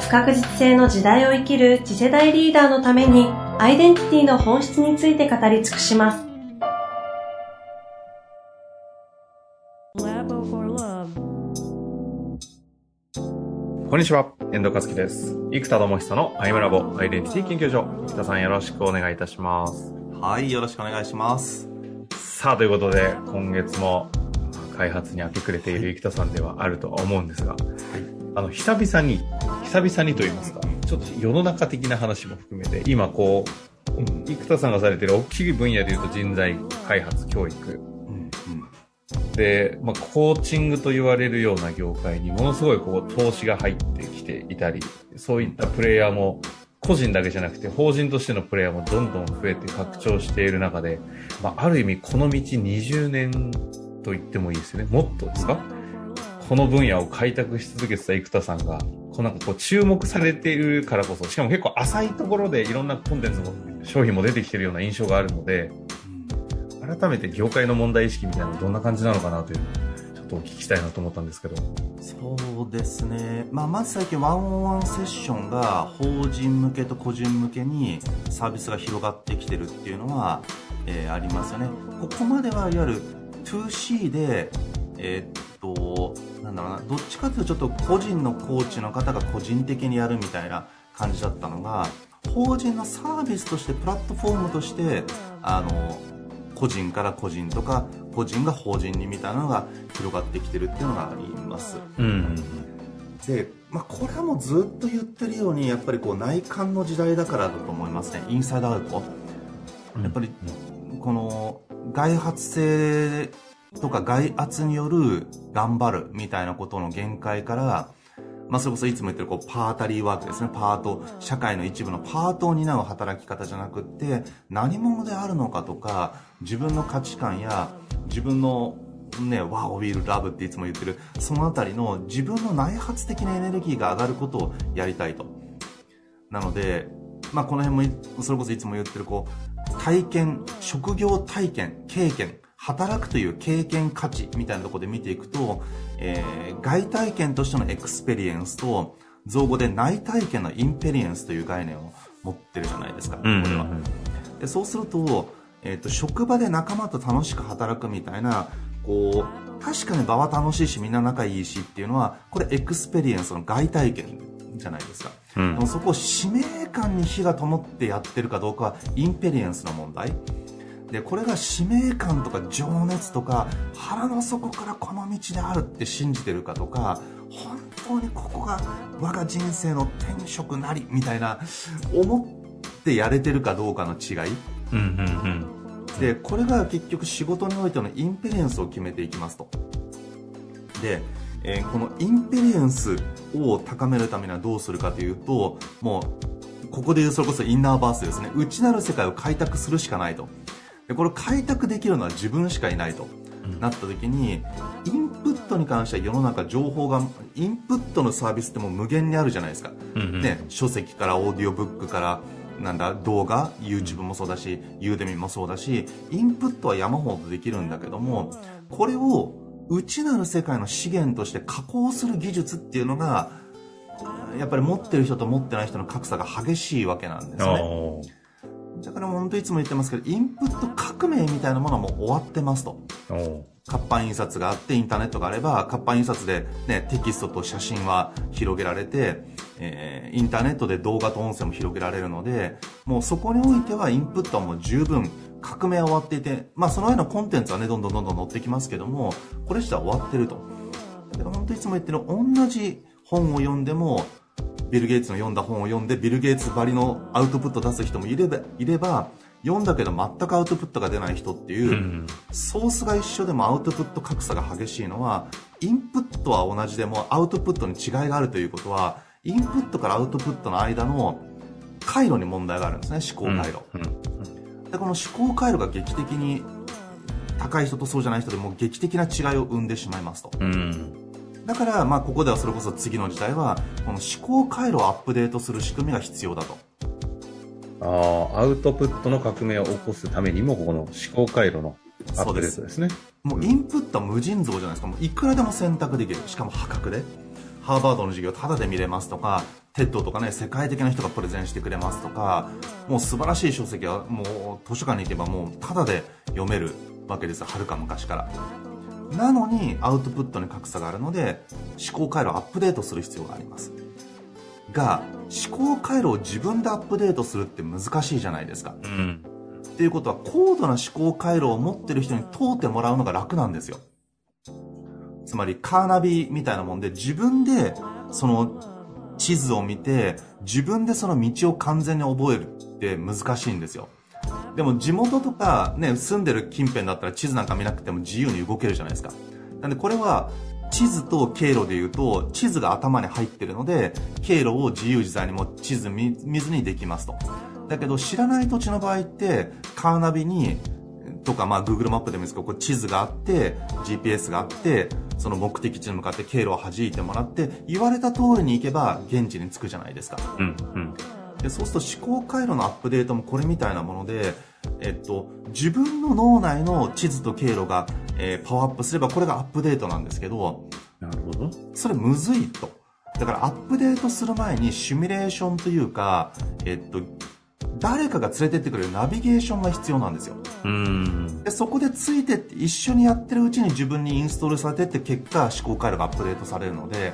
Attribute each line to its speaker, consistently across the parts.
Speaker 1: 不確実性の時代を生きる次世代リーダーのためにアイデンティティの本質について語り尽くします。
Speaker 2: こんにちは、遠藤和樹です。生田智久のアイムラボアイデンティティ研究所。生田さんよろしくお願いいたします。
Speaker 3: はい、よろしくお願いします。
Speaker 2: さあ、ということで、今月も開発に明け暮れている生田さんではあるとは思うんですが、はい、あの、久々に、久々にと言いますか、ちょっと世の中的な話も含めて、今こう、生田さんがされている大きい分野で言うと人材開発、教育、で、まあ、コーチングと言われるような業界にものすごいこう投資が入ってきていたり、そういったプレイヤーも個人だけじゃなくて法人としてのプレイヤーもどんどん増えて拡張している中で、まあ、ある意味この道20年と言ってもいいですよね。もっとですか？この分野を開拓し続けてた生田さんが、こうなんかこう注目されているからこそ、しかも結構浅いところでいろんなコンテンツも商品も出てきてるような印象があるので、改めて業界の問題意識みたいなのどんな感じなのかなというちょっとお聞きしたいなと思ったんですけど。
Speaker 3: そうですね、まあ、まず最近ワンオンワンセッションが法人向けと個人向けにサービスが広がってきてるっていうのは、えー、ありますよね。ここまではいわゆる 2C でえー、なんだろうな。どっちかというとちょっと個人のコーチの方が個人的にやるみたいな感じだったのが法人のサービスとしてプラットフォームとしてあの個人から個人とか個人が法人にみたいなのが広がってきてるっていうのがあります、うん、で、まあ、これはもうずっと言ってるようにやっぱりこう内観の時代だからだと思いますね。インサイドアウト。やっぱりこの外発性とか外圧による頑張るみたいなことの限界からまあ、それこそいつも言ってるこうパータリーワークですね。パート、社会の一部のパートを担う働き方じゃなくって、何者であるのかとか、自分の価値観や自分のね、ワオウィールラブっていつも言ってる、そのあたりの自分の内発的なエネルギーが上がることをやりたいと。なので、まあ、この辺も、それこそいつも言ってる、こう、体験、職業体験、経験、働くという経験価値みたいなところで見ていくと、えー、外体験としての experience と、造語で内体験の inperience という概念を持ってるじゃないですか、これは。でそうすると、えーと、職場で仲間と楽しく働くみたいな、こう、確かに場は楽しいしみんな仲いいしっていうのは、これ experience の外体験じゃないですか。うん、そこを使命感に火が灯ってやってるかどうかは inperience の問題。でこれが使命感とか情熱とか腹の底からこの道であるって信じてるかとか本当にここが我が人生の天職なりみたいな思ってやれてるかどうかの違い、うんうんうん、でこれが結局仕事においての inperience を決めていきますと。で、えー、この inperience を高めるためにはどうするかというともうここで言うそれこそ innerverse ですね。内なる世界を開拓するしかないとでこれを開拓できるのは自分しかいないと、なった時にインプットに関しては世の中情報がインプットのサービスってもう無限にあるじゃないですか、うんうん、ね、書籍からオーディオブックからなんだ動画 YouTube もそうだし、ユーデミもそうだしインプットは山ほどできるんだけどもこれを内なる世界の資源として加工する技術っていうのがやっぱり持ってる人と持ってない人の格差が激しいわけなんですね。だから本当いつも言ってますけど、インプット革命みたいなものはもう終わってますと。活版印刷があってインターネットがあれば活版印刷で、ね、テキストと写真は広げられて、えー、インターネットで動画と音声も広げられるのでもうそこにおいてはインプットはもう十分革命は終わっていて、まあ、そのようなコンテンツはねどんどんどんどん載ってきますけどもこれ自体は終わってるとだけど本当いつも言ってる同じ本を読んでもビル・ゲイツの読んだ本を読んでビル・ゲイツばりのアウトプット出す人もいればいれば読んだけど全くアウトプットが出ない人っていう、うん、ソースが一緒でもアウトプット格差が激しいのはインプットは同じでもアウトプットに違いがあるということはインプットからアウトプットの間の回路に問題があるんですね、思考回路。
Speaker 2: うんうん
Speaker 3: で、この思考回路が劇的に高い人とそうじゃない人でも劇的な違いを生んでしまいますと。
Speaker 2: うん。
Speaker 3: だから、まあ、ここではそれこそ次の時代は、この思考回路をアップデートする仕組みが必要だと。
Speaker 2: ああ、アウトプットの革命を起こすためにも、ここの思考回路のアップデートですね。
Speaker 3: もうインプットは無尽蔵じゃないですか。もういくらでも選択できる。しかも破格で。ハーバードの授業タダで見れますとか、 TED とかね、世界的な人がプレゼンしてくれますとか、もう素晴らしい書籍はもう図書館に行けばもうタダで読めるわけですよ。はるか昔から。なのにアウトプットに格差があるので、思考回路をアップデートする必要があります。が、思考回路を自分でアップデートするって難しいじゃないですか。
Speaker 2: うん。
Speaker 3: っていうことは高度な思考回路を持ってる人に通ってもらうのが楽なんですよ。つまりカーナビみたいなもんで自分でその地図を見て自分でその道を完全に覚えるって難しいんですよ。でも地元とかね、住んでる近辺だったら地図なんか見なくても自由に動けるじゃないですか。なんでこれは地図と経路で言うと地図が頭に入ってるので経路を自由自在にも地図見ずにできますと。だけど知らない土地の場合ってカーナビにとかまあ Google マップでもいいですけどこう地図があって GPS があってその目的地に向かって経路を弾いてもらって言われた通りに行けば現地に着くじゃないですか。
Speaker 2: うん。うん。
Speaker 3: でそうすると思考回路のアップデートもこれみたいなもので、えっと、自分の脳内の地図と経路が、えーパワーアップすればこれがアップデートなんですけど
Speaker 2: なるほど。
Speaker 3: それむずいとだからアップデートする前にシミュレーションというか、えっと、誰かが連れてってくれるナビゲーションが必要なんですよ
Speaker 2: うん。
Speaker 3: でそこでついてって一緒にやってるうちに自分にインストールされてって結果思考回路がアップデートされるので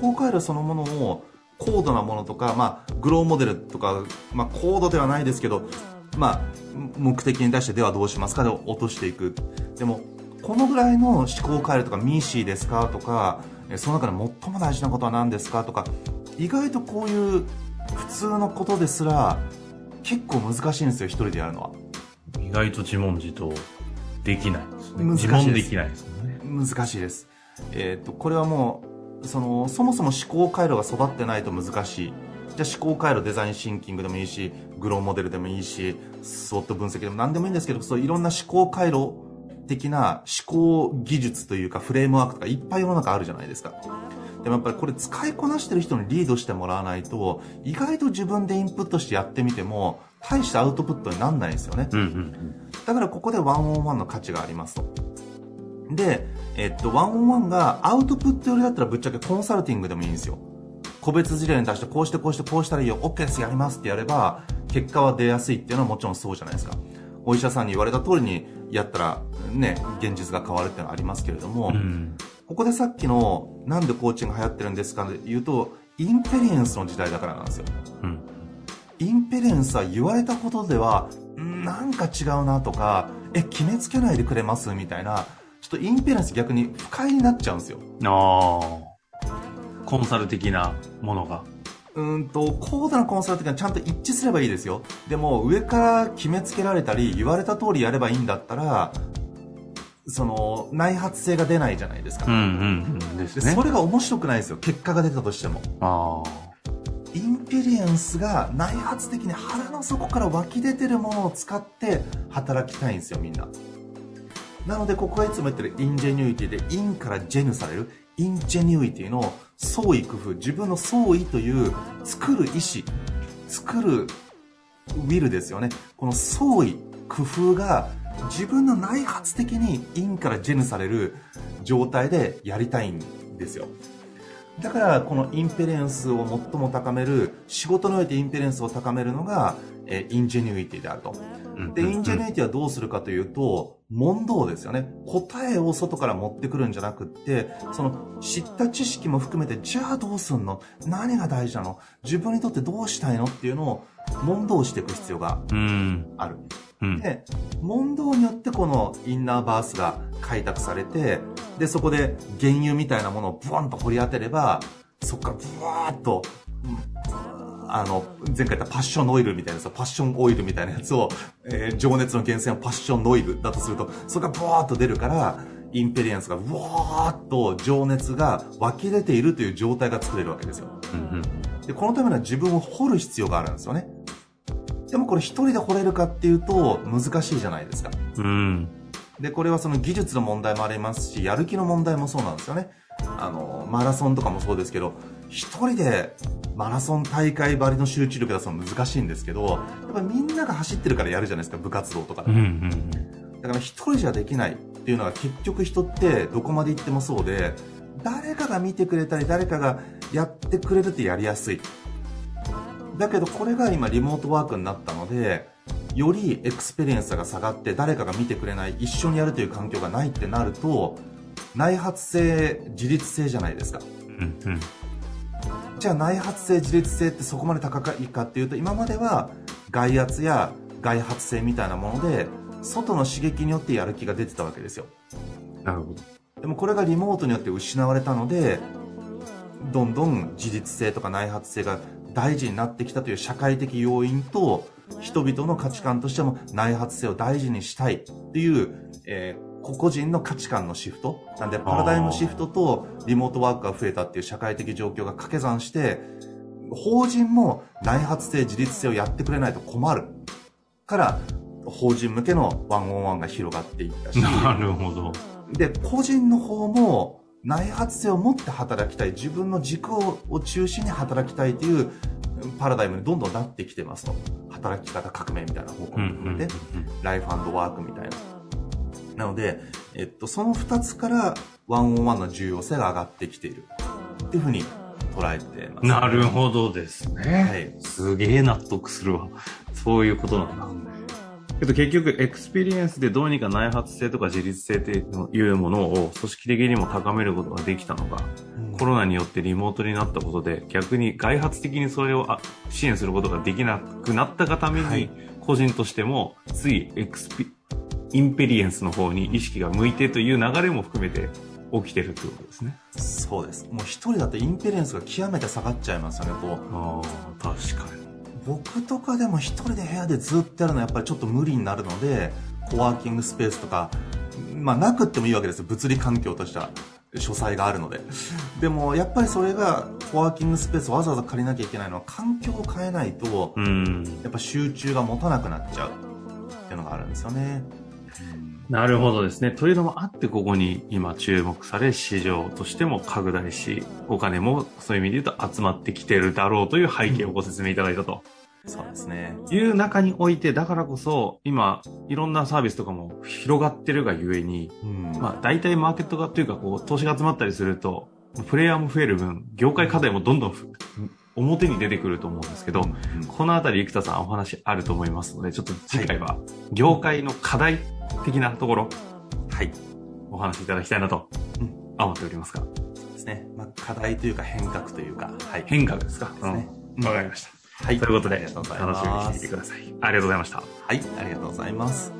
Speaker 3: 思考回路そのものを高度なものとか、まあ、グローモデルとか、まあ、高度ではないですけど、まあ、目的に対してではどうしますか？で落としていくでもこのぐらいの思考回路とかミーシーですか？とかえその中で最も大事なことは何ですか？とか意外とこういう普通のことですら結構難しいんですよ一人でやるのは
Speaker 2: 意外と自問自答できないですね。
Speaker 3: 難しいです
Speaker 2: 自問できないですよね。
Speaker 3: 難しいです。えっ、と、これはもう、その、そもそも思考回路が育ってないと難しい。じゃあ思考回路デザインシンキングでもいいし、グローモデルでもいいし、スウォット分析でも何でもいいんですけど、そういろんな思考回路的な思考技術というかフレームワークとかいっぱい世の中あるじゃないですか。でもやっぱりこれ使いこなしてる人にリードしてもらわないと、意外と自分でインプットしてやってみても、大したアウトプットになんないんですよね。
Speaker 2: うんうん
Speaker 3: だからここでワンオンワンの価値がありますと。で、えっと、ワンオンワンがアウトプットよりだったらぶっちゃけコンサルティングでもいいんですよ。個別事例に対してこうしてこうしてこうしたらいいよ、OK です、やりますってやれば、結果は出やすいっていうのはもちろんそうじゃないですか。お医者さんに言われた通りにやったら、ね、現実が変わるっていうのはありますけれども、
Speaker 2: うん。うん。
Speaker 3: ここでさっきの、なんでコーチング流行ってるんですかで言うと、 inperience の時代だからなんですよ。
Speaker 2: うん。
Speaker 3: inperience は言われたことでは、んなんか違うなとか、え、決めつけないでくれますみたいな、っと inperience 逆に不快になっちゃうんですよ。
Speaker 2: ああ。コンサル的なものが。
Speaker 3: うーんと、高度なコンサルティングはちゃんと一致すればいいですよ。でも、上から決めつけられたり、言われた通りやればいいんだったら、その、内発性が出ないじゃないですか。
Speaker 2: うんうんうん。ですね
Speaker 3: でそ。れが面白くないですよ。結果が出たとしても。
Speaker 2: あ
Speaker 3: inperience が内発的に腹の底から湧き出てるものを使って働きたいんですよみんななのでここがいつも言ってる ingenuity でインからジェヌされる ingenuity の創意工夫自分の創意という作る意志作るウィルですよねこの創意工夫が自分の内発的にインからジェヌされる状態でやりたいんですよだからこの inperience を最も高める仕事において inperience を高めるのが、え ingenuity であると。
Speaker 2: あ。
Speaker 3: で、 ingenuity はどうするかというと、問答ですよね。答えを外から持ってくるんじゃなくって、その知った知識も含めて、じゃあどうすんの？何が大事なの？自分にとってどうしたいの？っていうのを問答していく必要が
Speaker 2: うん。
Speaker 3: ある。
Speaker 2: うん。
Speaker 3: で、問答によってこの innerverse が開拓されて、で、そこで原油みたいなものをブワンと掘り当てれば、そこからブワーっと、うんあの、前回言った passion oil みたいなやつ passion oil みたいなやつを、えー情熱の源泉は passion oil だとすると、それがブワーっと出るから、 inperience がブワーっと情熱が湧き出ているという状態が作れるわけですよ。
Speaker 2: うん
Speaker 3: で、このためには自分を掘る必要があるんですよね。でもこれ一人で掘れるかっていうと難しいじゃないですか。
Speaker 2: うん。うん。
Speaker 3: で、これはその技術の問題もありますし、やる気の問題もそうなんですよね。あの、マラソンとかもそうですけど、一人でマラソン大会ばりの集中力出すの難しいんですけど、やっぱりみんなが走ってるからやるじゃないですか、部活動とかで
Speaker 2: うんうん
Speaker 3: だから一人じゃできないっていうのは結局人ってどこまで行ってもそうで、誰かが見てくれたり、誰かがやってくれるってやりやすい。だけどこれが今リモートワークになったので、より experience が下がって誰かが見てくれない、一緒にやるという環境がないってなると、内発性、自律性じゃないですか。
Speaker 2: うんうん。
Speaker 3: じゃあ内発性、自律性ってそこまで高いかっていうと、今までは外圧や外発性みたいなもので、外の刺激によってやる気が出てたわけですよ。
Speaker 2: なるほど。
Speaker 3: でもこれがリモートによって失われたので、どんどん自律性とか内発性が大事になってきたという社会的要因と、人々の価値観としても内発性を大事にしたいっていう、えー個々人の価値観のシフト？なんでパラダイムシフトとリモートワークが増えたっていう社会的状況が掛け算して、法人も内発性、自律性をやってくれないと困る。から、法人向けのワンオンワンが広がっていったし、
Speaker 2: なるほど。
Speaker 3: で、個人の方も内発性を持って働きたい、自分の軸をを中心に働きたいというパラダイムにどんどんなってきてますと。働き方革命みたいな方向
Speaker 2: うん
Speaker 3: に
Speaker 2: うんうん
Speaker 3: 含めて、ライフワークみたいな。なので、えっと、その二つからワンオンワンの重要性が上がってきている。っていうふうに捉えてます。
Speaker 2: なるほどですね。
Speaker 3: はい。
Speaker 2: すげえ納得するわ。そういうことなんだ。けど結局、 experience でどうにか内発性とか自律性っていうものを組織的にも高めることができたのが、コロナによってリモートになったことで、逆に外発的にそれをあ支援することができなくなったがために、
Speaker 3: はい
Speaker 2: 個人としても、ついエクスピ、 inperience の方に意識が向いてという流れも含めて起きてるってことですね。
Speaker 3: そうです。もう一人だと inperience が極めて下がっちゃいますよね、こう。
Speaker 2: ああ、確かに。
Speaker 3: 僕とかでも一人で部屋でずっとやるのはやっぱりちょっと無理になるので、コワーキングスペースとか、まあなくってもいいわけですよ。物理環境としては。書斎があるので。でもやっぱりそれがコワーキングスペースをわざわざ借りなきゃいけないのは環境を変えないと、
Speaker 2: うん。
Speaker 3: やっぱ集中が持たなくなっちゃうっていうのがあるんですよね。
Speaker 2: なるほどですね。というのもあって、ここに今注目され、市場としても拡大し、お金もそういう意味で言うと集まってきてるだろうという背景をご説明いただいたと
Speaker 3: そうですね。
Speaker 2: いう中において、だからこそ、今、いろんなサービスとかも広がってるがゆえに、
Speaker 3: うん。
Speaker 2: まあ、大体マーケットがというか、こう、投資が集まったりすると、プレイヤーも増える分、業界課題もどんどんふ表に出てくると思うんですけど、
Speaker 3: うん
Speaker 2: このあたり、生田さんお話あると思いますので、ちょっと次回は、業界の課題的なところ、
Speaker 3: はい。
Speaker 2: お話しいただきたいなと
Speaker 3: うん
Speaker 2: 思っておりますが、
Speaker 3: ですね。まあ課題というか変革というか、はい。
Speaker 2: 変化ですか
Speaker 3: ですね
Speaker 2: うんわかりました。
Speaker 3: はい。
Speaker 2: ということで、楽しみにしていてください。ありがとうございました。
Speaker 3: はい。ありがとうございます。